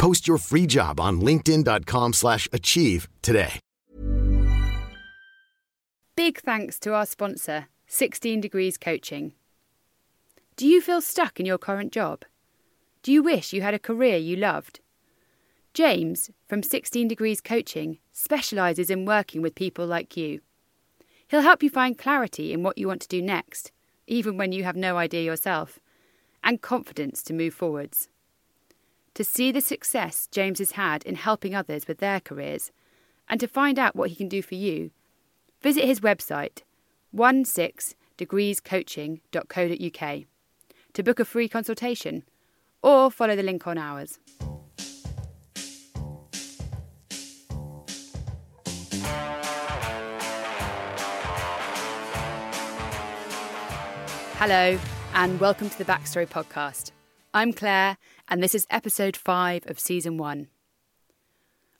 Post your free job on linkedin.com slash achieve today. Big thanks to our sponsor, 16 Degrees Coaching. Do you feel stuck in your current job? Do you wish you had a career you loved? James from 16 Degrees Coaching specialises in working with people like you. He'll help you find clarity in what you want to do next, even when you have no idea yourself, and confidence to move forwards. To see the success James has had in helping others with their careers, and to find out what he can do for you, visit his website, 16degreescoaching.co.uk, to book a free consultation, or follow the link on ours. Hello, and welcome to the Backstory Podcast. I'm Claire, and this is episode 5 of season 1.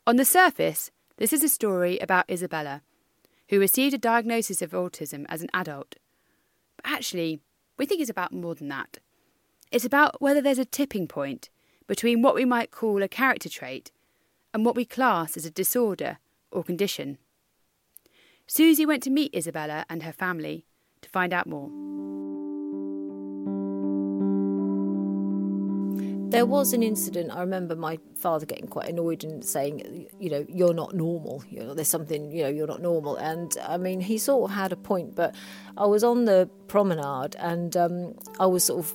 On the surface, this is a story about Isabella, who received a diagnosis of autism as an adult. But actually, we think it's about more than that. It's about whether there's a tipping point between what we might call a character trait and what we class as a disorder or condition. Suzy went to meet Isabella and her family to find out more. There was an incident. I remember my father getting quite annoyed and saying, you know, you're not normal. You know, there's something, you know, you're not normal. And I mean, he sort of had a point. But I was on the promenade and um, I was sort of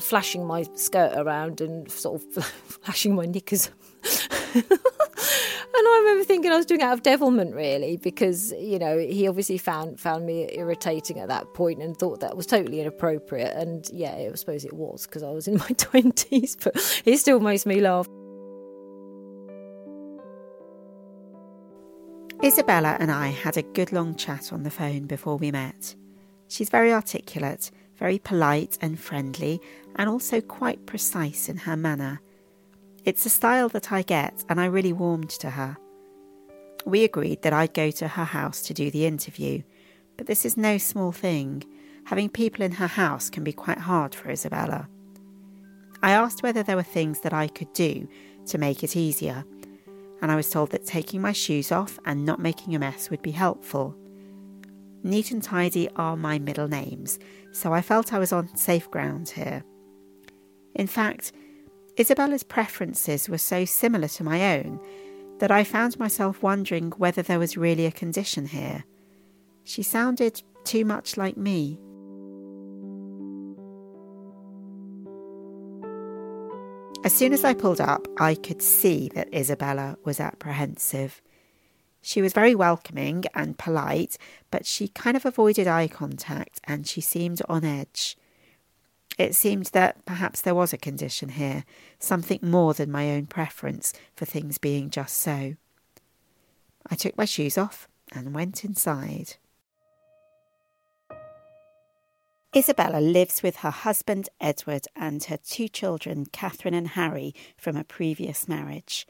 flashing my skirt around and sort of flashing my knickers. And I remember thinking I was doing out of devilment, really, because you know he obviously found found me irritating at that point and thought that was totally inappropriate. And yeah, I suppose it was because I was in my twenties, but it still makes me laugh. Isabella and I had a good long chat on the phone before we met. She's very articulate, very polite and friendly, and also quite precise in her manner. It's a style that I get, and I really warmed to her. We agreed that I'd go to her house to do the interview, but this is no small thing. Having people in her house can be quite hard for Isabella. I asked whether there were things that I could do to make it easier, and I was told that taking my shoes off and not making a mess would be helpful. Neat and tidy are my middle names, so I felt I was on safe ground here. In fact, Isabella's preferences were so similar to my own that I found myself wondering whether there was really a condition here. She sounded too much like me. As soon as I pulled up, I could see that Isabella was apprehensive. She was very welcoming and polite, but she kind of avoided eye contact and she seemed on edge. It seemed that perhaps there was a condition here, something more than my own preference for things being just so. I took my shoes off and went inside. Isabella lives with her husband Edward and her two children, Catherine and Harry, from a previous marriage.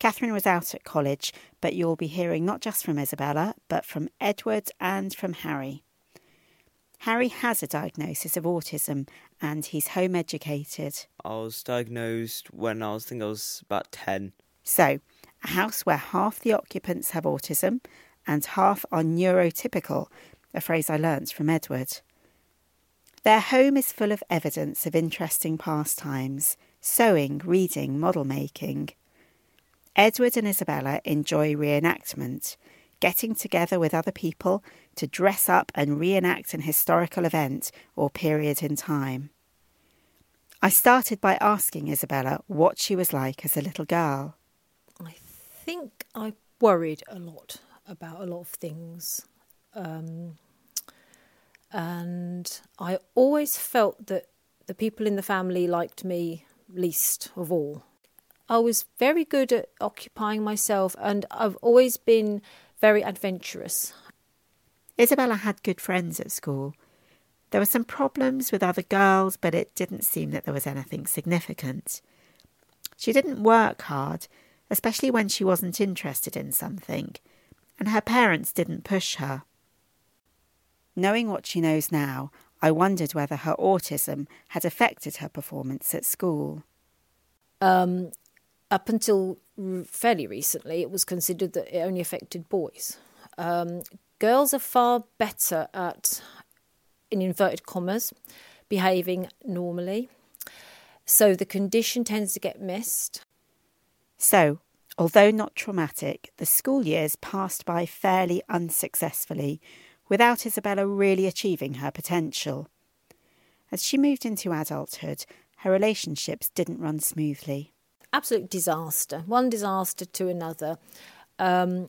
Catherine was out at college, but you'll be hearing not just from Isabella, but from Edward and from Harry. Harry has a diagnosis of autism and he's home educated. I was diagnosed when I was I think I was about 10. So, a house where half the occupants have autism and half are neurotypical, a phrase I learnt from Edward. Their home is full of evidence of interesting pastimes sewing, reading, model making. Edward and Isabella enjoy reenactment, getting together with other people to dress up and reenact an historical event or period in time. I started by asking Isabella what she was like as a little girl. I think I worried a lot about a lot of things. Um, and I always felt that the people in the family liked me least of all. I was very good at occupying myself, and I've always been very adventurous. Isabella had good friends at school. There were some problems with other girls, but it didn't seem that there was anything significant. She didn't work hard, especially when she wasn't interested in something, and her parents didn't push her. Knowing what she knows now, I wondered whether her autism had affected her performance at school. Um, up until fairly recently, it was considered that it only affected boys. Um, girls are far better at, in inverted commas, behaving normally. So the condition tends to get missed. So, although not traumatic, the school years passed by fairly unsuccessfully without Isabella really achieving her potential. As she moved into adulthood, her relationships didn't run smoothly. Absolute disaster, one disaster to another. Um,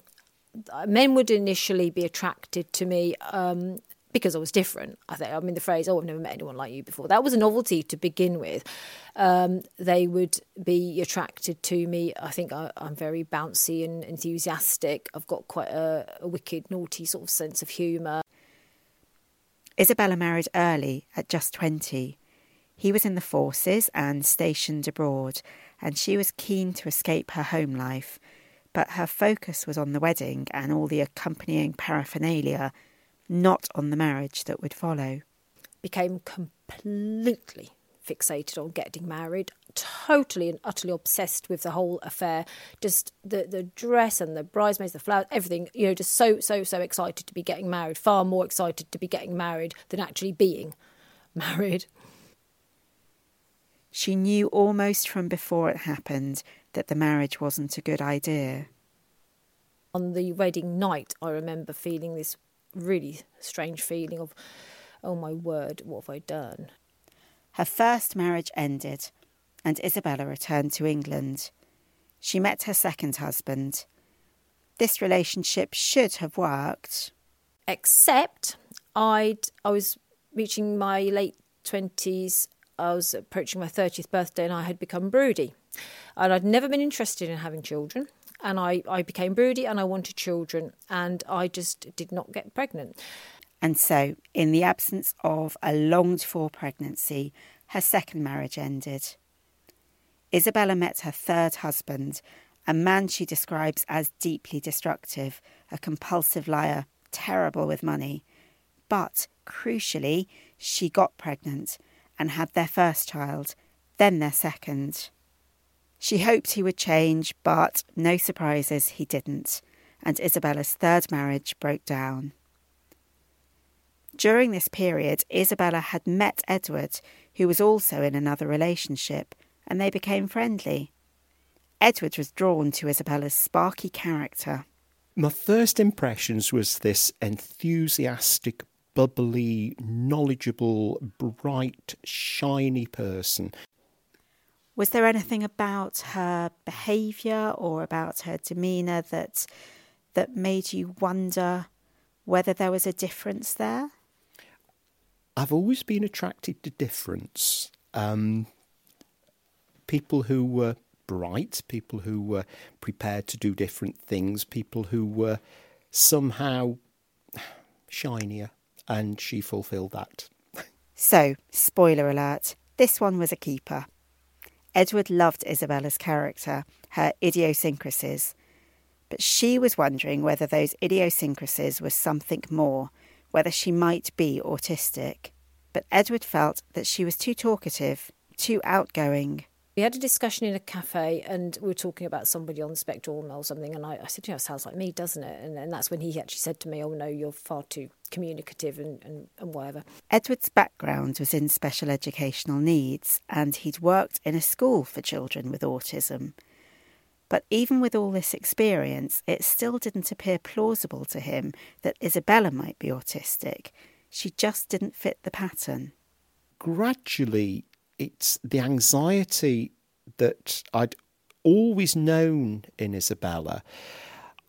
men would initially be attracted to me um, because I was different. I think I mean the phrase "Oh, I've never met anyone like you before." That was a novelty to begin with. Um, they would be attracted to me. I think I, am very bouncy and enthusiastic. I've got quite a, a wicked, naughty sort of sense of humour. Isabella married early at just twenty. He was in the forces and stationed abroad, and she was keen to escape her home life. But her focus was on the wedding and all the accompanying paraphernalia not on the marriage that would follow. Became completely fixated on getting married, totally and utterly obsessed with the whole affair. Just the, the dress and the bridesmaids, the flowers, everything, you know, just so, so, so excited to be getting married, far more excited to be getting married than actually being married. She knew almost from before it happened that the marriage wasn't a good idea. On the wedding night, I remember feeling this really strange feeling of, oh my word, what have I done? Her first marriage ended, and Isabella returned to England. She met her second husband. This relationship should have worked. Except I'd I was reaching my late twenties. I was approaching my thirtieth birthday, and I had become broody. And I'd never been interested in having children and I, I became broody and I wanted children and I just did not get pregnant. And so, in the absence of a longed for pregnancy, her second marriage ended. Isabella met her third husband, a man she describes as deeply destructive, a compulsive liar, terrible with money. But crucially, she got pregnant and had their first child, then their second. She hoped he would change, but no surprises, he didn't, and Isabella's third marriage broke down. During this period, Isabella had met Edward, who was also in another relationship, and they became friendly. Edward was drawn to Isabella's sparky character. My first impressions was this enthusiastic, bubbly, knowledgeable, bright, shiny person was there anything about her behaviour or about her demeanour that that made you wonder whether there was a difference there? I've always been attracted to difference. Um, people who were bright, people who were prepared to do different things, people who were somehow shinier, and she fulfilled that. So, spoiler alert, this one was a keeper. Edward loved Isabella's character, her idiosyncrasies, but she was wondering whether those idiosyncrasies were something more, whether she might be autistic. But Edward felt that she was too talkative, too outgoing. We had a discussion in a cafe and we were talking about somebody on the spectrum or something. And I, I said, you know, it sounds like me, doesn't it? And, and that's when he actually said to me, oh, no, you're far too communicative and, and, and whatever. Edward's background was in special educational needs and he'd worked in a school for children with autism. But even with all this experience, it still didn't appear plausible to him that Isabella might be autistic. She just didn't fit the pattern. Gradually, it's the anxiety that I'd always known in Isabella.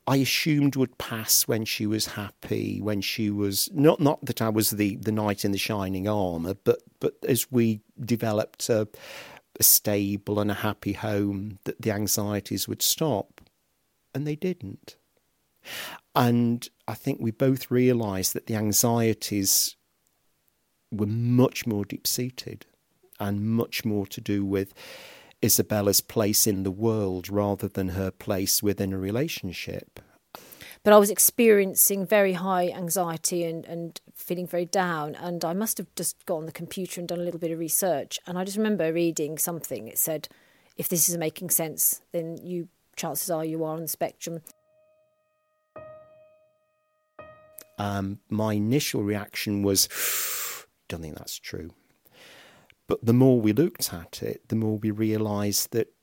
I assumed would pass when she was happy, when she was not not that I was the, the knight in the shining armour, but but as we developed a, a stable and a happy home, that the anxieties would stop, and they didn't. And I think we both realised that the anxieties were much more deep seated and much more to do with Isabella's place in the world rather than her place within a relationship. But I was experiencing very high anxiety and, and feeling very down. And I must have just got on the computer and done a little bit of research. And I just remember reading something. It said, if this is making sense, then you chances are you are on the spectrum. Um, my initial reaction was, don't think that's true. But the more we looked at it, the more we realised that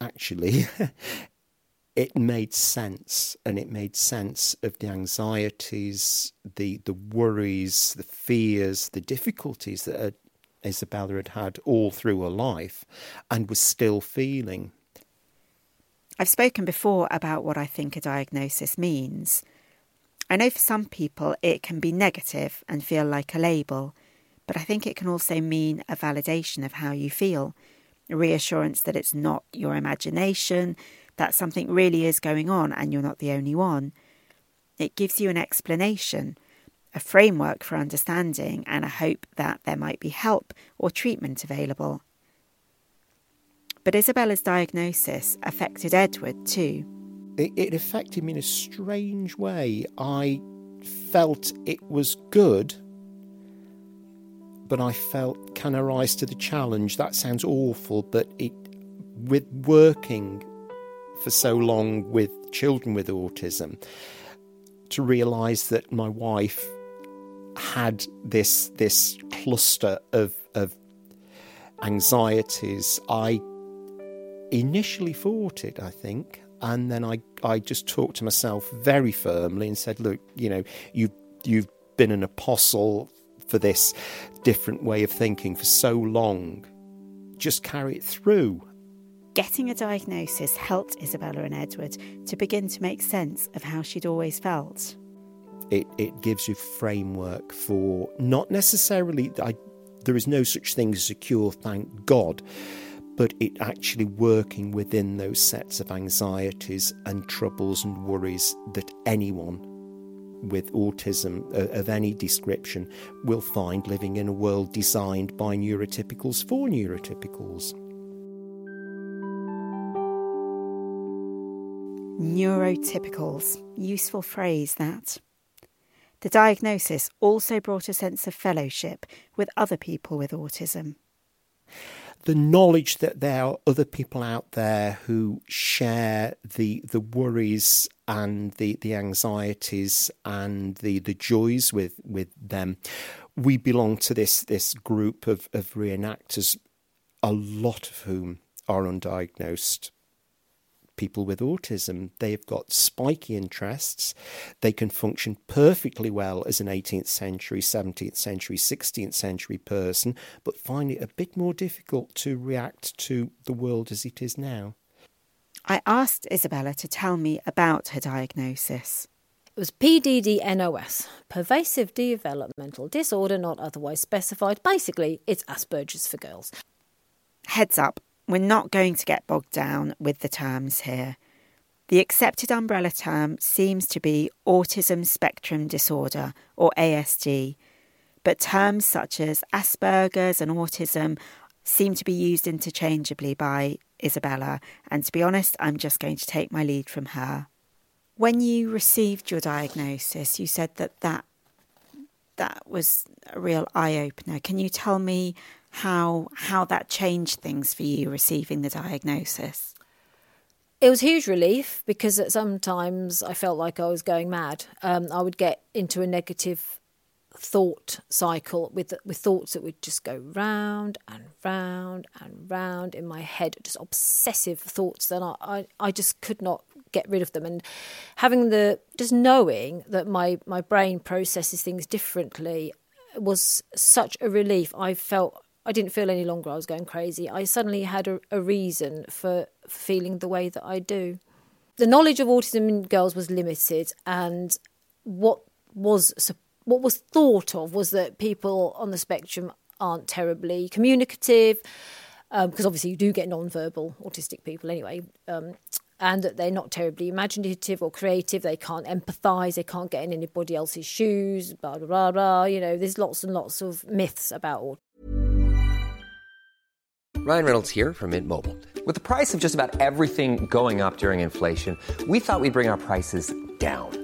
actually it made sense, and it made sense of the anxieties, the the worries, the fears, the difficulties that Isabella had had all through her life, and was still feeling. I've spoken before about what I think a diagnosis means. I know for some people it can be negative and feel like a label but I think it can also mean a validation of how you feel, a reassurance that it's not your imagination, that something really is going on and you're not the only one. It gives you an explanation, a framework for understanding, and a hope that there might be help or treatment available. But Isabella's diagnosis affected Edward too. It, it affected me in a strange way. I felt it was good but I felt, can I rise to the challenge? That sounds awful, but it, with working for so long with children with autism, to realise that my wife had this this cluster of of anxieties, I initially fought it. I think, and then I I just talked to myself very firmly and said, "Look, you know, you've you've been an apostle for this different way of thinking for so long. Just carry it through. Getting a diagnosis helped Isabella and Edward to begin to make sense of how she'd always felt. It, it gives you framework for not necessarily, I, there is no such thing as a cure, thank God, but it actually working within those sets of anxieties and troubles and worries that anyone with autism uh, of any description will find living in a world designed by neurotypicals for neurotypicals. Neurotypicals, useful phrase that. The diagnosis also brought a sense of fellowship with other people with autism the knowledge that there are other people out there who share the the worries and the, the anxieties and the, the joys with, with them. We belong to this this group of, of reenactors, a lot of whom are undiagnosed people with autism. They've got spiky interests. They can function perfectly well as an 18th century, 17th century, 16th century person, but find it a bit more difficult to react to the world as it is now. I asked Isabella to tell me about her diagnosis. It was PDD-NOS, pervasive developmental disorder not otherwise specified. Basically, it's Asperger's for girls. Heads up, we're not going to get bogged down with the terms here. The accepted umbrella term seems to be autism spectrum disorder, or ASD, but terms such as Asperger's and autism seem to be used interchangeably by Isabella, and to be honest, I'm just going to take my lead from her. When you received your diagnosis, you said that that, that was a real eye opener. Can you tell me how how that changed things for you receiving the diagnosis? It was huge relief because at sometimes I felt like I was going mad. Um, I would get into a negative thought cycle with with thoughts that would just go round and round and round in my head, just obsessive thoughts that I, I, I just could not get rid of them. And having the just knowing that my, my brain processes things differently was such a relief. I felt I didn't feel any longer I was going crazy. I suddenly had a, a reason for feeling the way that I do. The knowledge of autism in girls was limited, and what was what was thought of was that people on the spectrum aren't terribly communicative, because um, obviously you do get non-verbal autistic people anyway, um, and that they're not terribly imaginative or creative. They can't empathise. They can't get in anybody else's shoes. Blah blah blah. blah. You know, there's lots and lots of myths about autism. Ryan Reynolds here from Mint Mobile. With the price of just about everything going up during inflation, we thought we'd bring our prices down.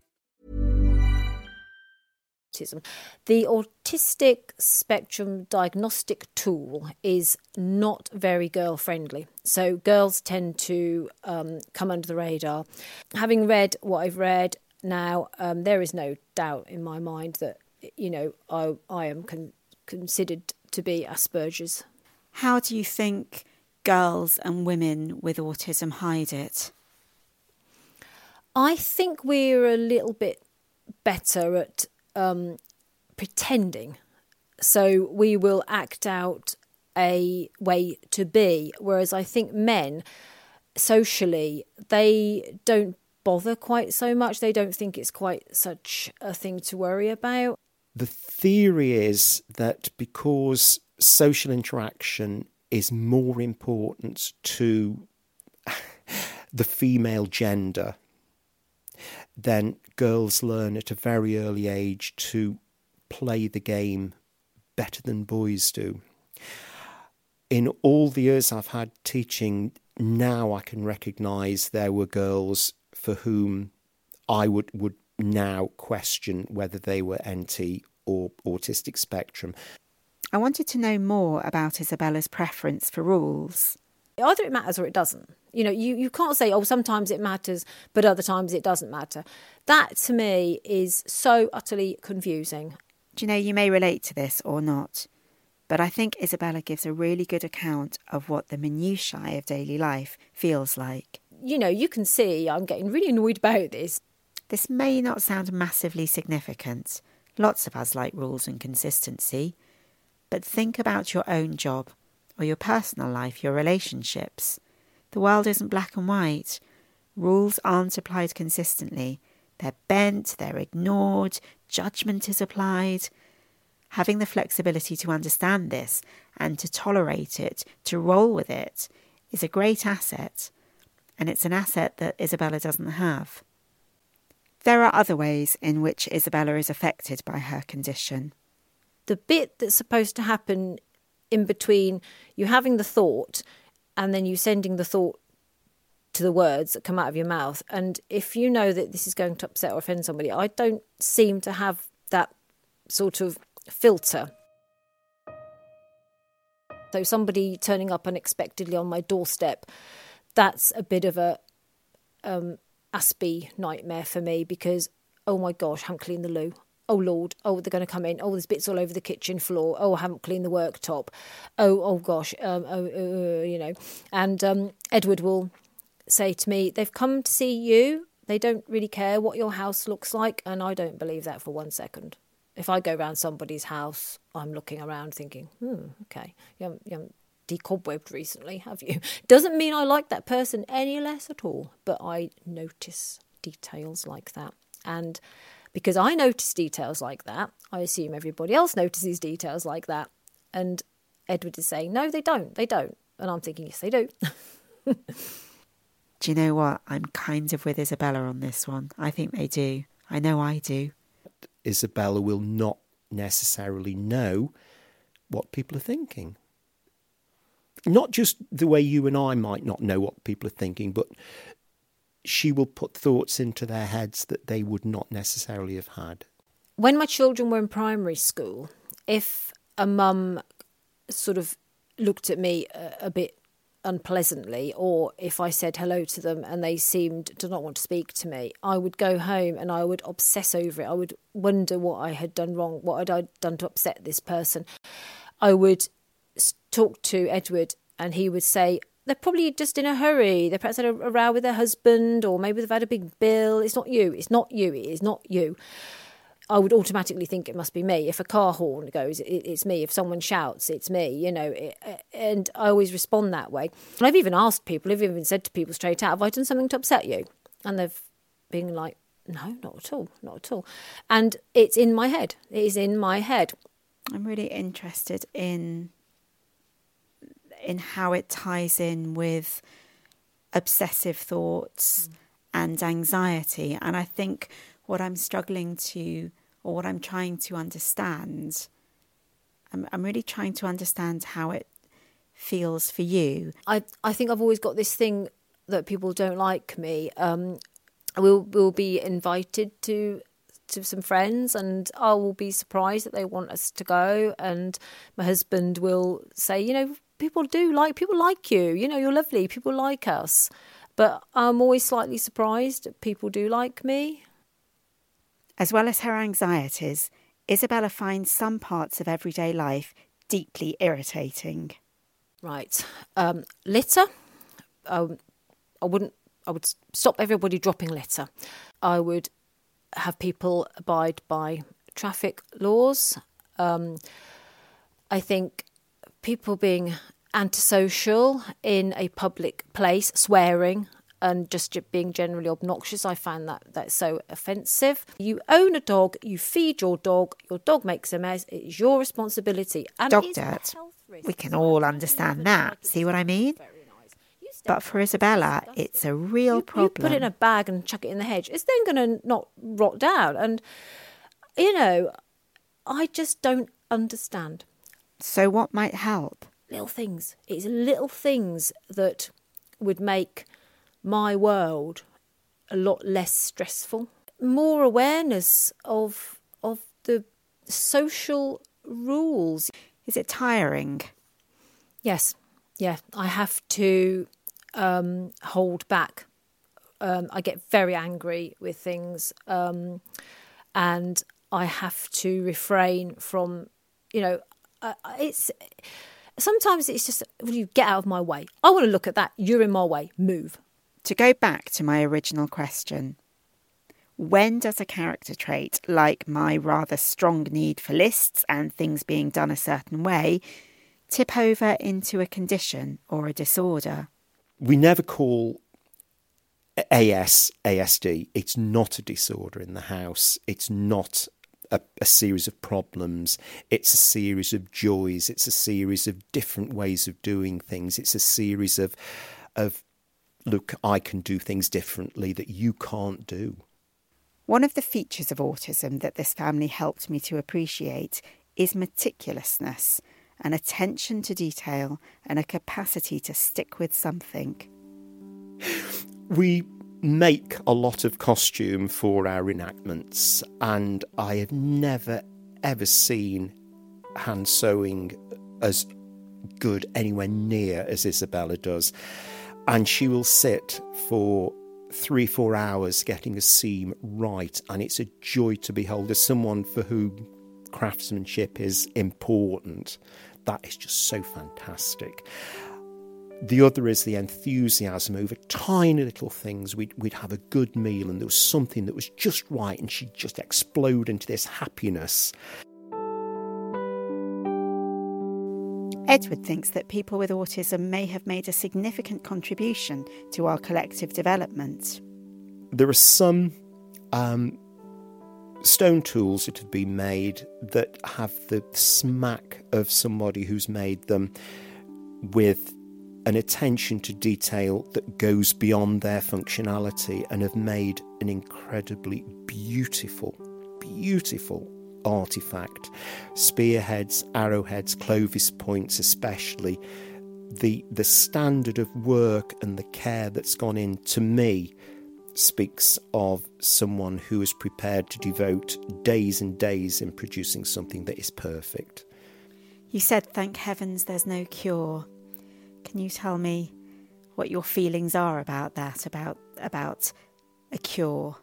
Autism. The autistic spectrum diagnostic tool is not very girl friendly. So girls tend to um, come under the radar. Having read what I've read now, um, there is no doubt in my mind that you know I I am con- considered to be Asperger's. How do you think girls and women with autism hide it? I think we're a little bit better at um, pretending. So we will act out a way to be. Whereas I think men, socially, they don't bother quite so much. They don't think it's quite such a thing to worry about. The theory is that because social interaction is more important to the female gender, then girls learn at a very early age to play the game better than boys do. In all the years I've had teaching, now I can recognise there were girls for whom I would, would now question whether they were NT or autistic spectrum. I wanted to know more about Isabella's preference for rules. Either it matters or it doesn't. You know, you, you can't say, oh, sometimes it matters, but other times it doesn't matter. That to me is so utterly confusing. Do you know, you may relate to this or not, but I think Isabella gives a really good account of what the minutiae of daily life feels like. You know, you can see I'm getting really annoyed about this. This may not sound massively significant. Lots of us like rules and consistency. But think about your own job or your personal life, your relationships. The world isn't black and white. Rules aren't applied consistently. They're bent, they're ignored, judgment is applied. Having the flexibility to understand this and to tolerate it, to roll with it, is a great asset. And it's an asset that Isabella doesn't have. There are other ways in which Isabella is affected by her condition. The bit that's supposed to happen in between you having the thought and then you sending the thought to the words that come out of your mouth. And if you know that this is going to upset or offend somebody, I don't seem to have that sort of filter. So, somebody turning up unexpectedly on my doorstep that's a bit of a um, Aspie nightmare for me because oh my gosh, haven't cleaned the loo. Oh Lord, oh they're going to come in. Oh, there's bits all over the kitchen floor. Oh, I haven't cleaned the worktop. Oh, oh gosh, um, oh, uh, you know. And um, Edward will say to me, "They've come to see you. They don't really care what your house looks like," and I don't believe that for one second. If I go round somebody's house, I'm looking around thinking, "Hmm, okay, you haven't, you haven't decobwebbed recently, have you?" Doesn't mean I like that person any less at all, but I notice details like that. And because I notice details like that, I assume everybody else notices details like that. And Edward is saying, no, they don't, they don't. And I'm thinking, yes, they do. do you know what? I'm kind of with Isabella on this one. I think they do. I know I do. Isabella will not necessarily know what people are thinking. Not just the way you and I might not know what people are thinking, but she will put thoughts into their heads that they would not necessarily have had. When my children were in primary school, if a mum sort of looked at me a, a bit unpleasantly, or if I said hello to them and they seemed to not want to speak to me, I would go home and I would obsess over it. I would wonder what I had done wrong, what had I done to upset this person. I would talk to Edward and he would say, they're probably just in a hurry. They perhaps had a, a row with their husband, or maybe they've had a big bill. It's not you. It's not you. It is not you. I would automatically think it must be me. If a car horn goes, it, it's me. If someone shouts, it's me. You know, and I always respond that way. And I've even asked people, I've even said to people straight out, "Have I done something to upset you?" And they've been like, "No, not at all, not at all." And it's in my head. It is in my head. I'm really interested in in how it ties in with obsessive thoughts mm. and anxiety. And I think what I'm struggling to, or what I'm trying to understand, I'm, I'm really trying to understand how it feels for you. I, I think I've always got this thing that people don't like me. Um, we'll, we'll be invited to to some friends and I will be surprised that they want us to go and my husband will say, you know, people do like people like you. You know, you're lovely. People like us. But I'm always slightly surprised people do like me. As well as her anxieties, Isabella finds some parts of everyday life deeply irritating. Right. Um, litter. Um, I wouldn't. I would stop everybody dropping litter. I would have people abide by traffic laws. Um, I think people being antisocial in a public place, swearing and just being generally obnoxious. I find that that's so offensive. You own a dog, you feed your dog, your dog makes a mess, it's your responsibility. And dog dirt. We can all understand that. See what I mean? But for Isabella, it's a real you, problem. You put it in a bag and chuck it in the hedge. It's then going to not rot down. And, you know, I just don't understand. So, what might help? Little things. It's little things that would make my world a lot less stressful. More awareness of of the social rules. Is it tiring? Yes. Yeah. I have to um, hold back. Um, I get very angry with things, um, and I have to refrain from, you know, uh, it's sometimes it's just will you get out of my way? I want to look at that. You're in my way. Move. To go back to my original question when does a character trait like my rather strong need for lists and things being done a certain way tip over into a condition or a disorder? We never call AS ASD. It's not a disorder in the house. It's not a, a, series of problems. It's a series of joys. It's a series of different ways of doing things. It's a series of of look, I can do things differently that you can't do. One of the features of autism that this family helped me to appreciate is meticulousness, an attention to detail, and a capacity to stick with something. We make a lot of costume for our enactments, and I have never ever seen hand sewing as good anywhere near as Isabella does. and she will sit for three, four hours getting a seam right, and it's a joy to behold. As someone for whom craftsmanship is important, that is just so fantastic. The other is the enthusiasm over tiny little things. We'd, we'd have a good meal and there was something that was just right, and she'd just explode into this happiness. Edward thinks that people with autism may have made a significant contribution to our collective development. There are some um, stone tools that have been made that have the smack of somebody who's made them with an attention to detail that goes beyond their functionality and have made an incredibly beautiful, beautiful artifact. Spearheads, arrowheads, clovis points, especially. The, the standard of work and the care that's gone in to me speaks of someone who is prepared to devote days and days in producing something that is perfect. You said, thank heavens there's no cure. Can you tell me what your feelings are about that, about, about a cure?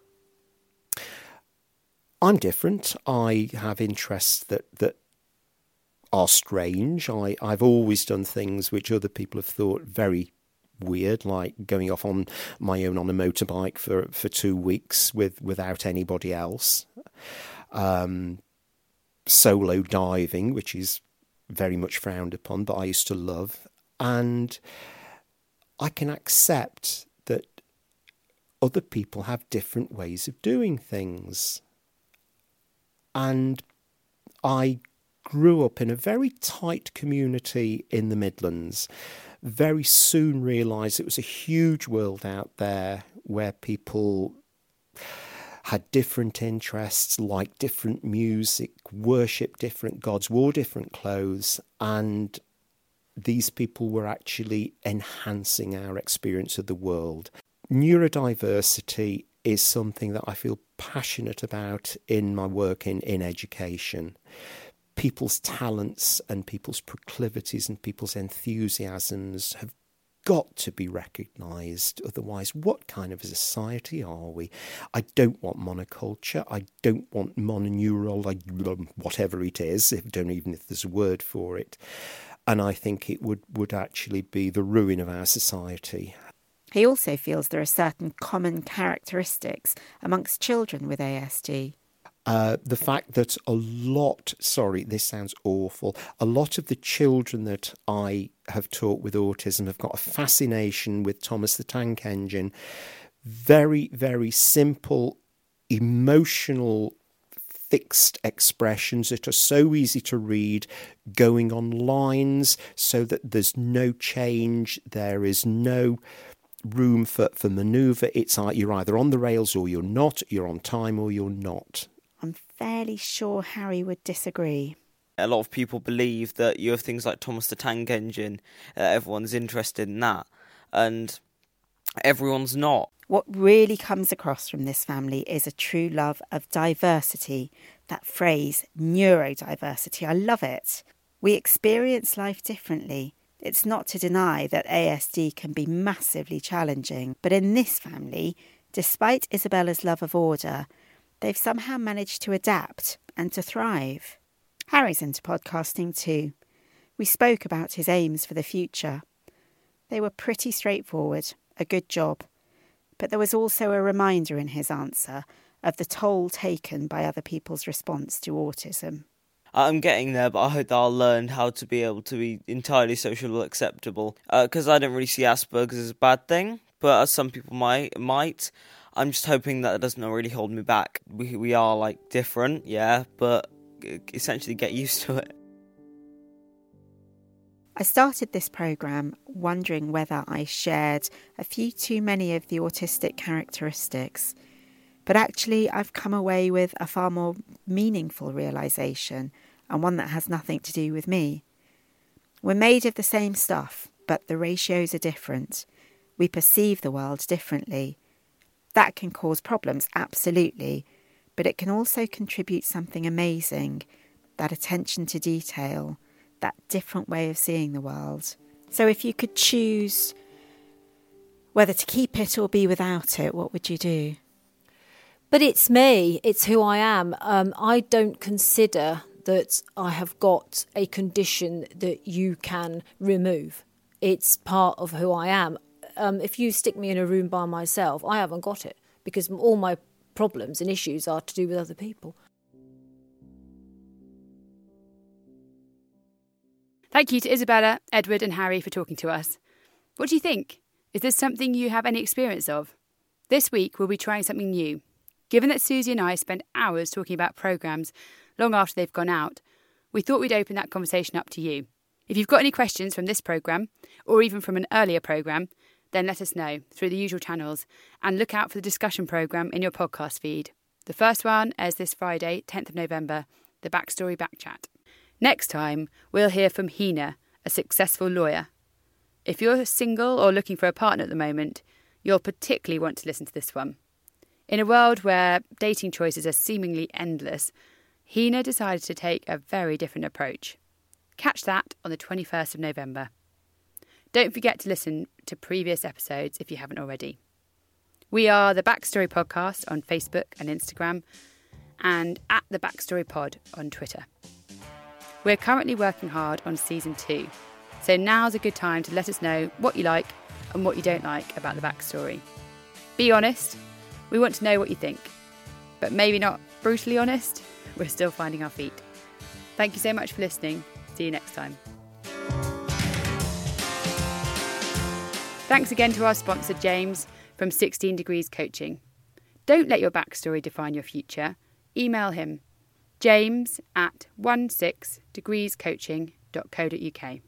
I'm different. I have interests that, that are strange. I, I've always done things which other people have thought very weird, like going off on my own on a motorbike for, for two weeks with without anybody else. Um, solo diving, which is very much frowned upon, but I used to love. And I can accept that other people have different ways of doing things. And I grew up in a very tight community in the Midlands. Very soon realised it was a huge world out there where people had different interests, liked different music, worshipped different gods, wore different clothes, and these people were actually enhancing our experience of the world. Neurodiversity is something that I feel passionate about in my work in, in education. People's talents and people's proclivities and people's enthusiasms have got to be recognised. Otherwise, what kind of a society are we? I don't want monoculture. I don't want mononeural, like whatever it is. If don't even if there's a word for it. And I think it would, would actually be the ruin of our society. He also feels there are certain common characteristics amongst children with ASD. Uh, the fact that a lot, sorry, this sounds awful, a lot of the children that I have taught with autism have got a fascination with Thomas the Tank Engine. Very, very simple, emotional, fixed expressions that are so easy to read, going on lines so that there's no change, there is no room for, for manoeuvre. It's like you're either on the rails or you're not, you're on time or you're not. I'm fairly sure Harry would disagree. A lot of people believe that you have things like Thomas the Tank Engine, uh, everyone's interested in that, and everyone's not. What really comes across from this family is a true love of diversity. That phrase, neurodiversity, I love it. We experience life differently. It's not to deny that ASD can be massively challenging, but in this family, despite Isabella's love of order, they've somehow managed to adapt and to thrive. Harry's into podcasting too. We spoke about his aims for the future. They were pretty straightforward, a good job. But there was also a reminder in his answer of the toll taken by other people's response to autism. I'm getting there, but I hope that I'll learn how to be able to be entirely social acceptable. Because uh, I don't really see Asperger's as a bad thing, but as some people might, might. I'm just hoping that it doesn't really hold me back. We we are like different, yeah, but essentially get used to it. I started this program wondering whether I shared a few too many of the autistic characteristics, but actually I've come away with a far more meaningful realization and one that has nothing to do with me. We're made of the same stuff, but the ratios are different. We perceive the world differently that can cause problems, absolutely, but it can also contribute something amazing that attention to detail, that different way of seeing the world. So, if you could choose Whether to keep it or be without it, what would you do? But it's me, it's who I am. Um, I don't consider that I have got a condition that you can remove. It's part of who I am. Um, if you stick me in a room by myself, I haven't got it because all my problems and issues are to do with other people. Thank you to Isabella, Edward, and Harry for talking to us. What do you think? Is this something you have any experience of? This week, we'll be trying something new. Given that Suzy and I spend hours talking about programmes long after they've gone out, we thought we'd open that conversation up to you. If you've got any questions from this programme, or even from an earlier programme, then let us know through the usual channels and look out for the discussion programme in your podcast feed. The first one is this Friday, 10th of November, the Backstory Backchat. Next time, we'll hear from Hina, a successful lawyer. If you're single or looking for a partner at the moment, you'll particularly want to listen to this one. In a world where dating choices are seemingly endless, Hina decided to take a very different approach. Catch that on the 21st of November. Don't forget to listen to previous episodes if you haven't already. We are the Backstory Podcast on Facebook and Instagram, and at the Backstory Pod on Twitter. We're currently working hard on season two, so now's a good time to let us know what you like and what you don't like about the backstory. Be honest, we want to know what you think, but maybe not brutally honest. We're still finding our feet. Thank you so much for listening. See you next time. Thanks again to our sponsor, James, from 16 Degrees Coaching. Don't let your backstory define your future. Email him, james at 16degreescoaching.co.uk.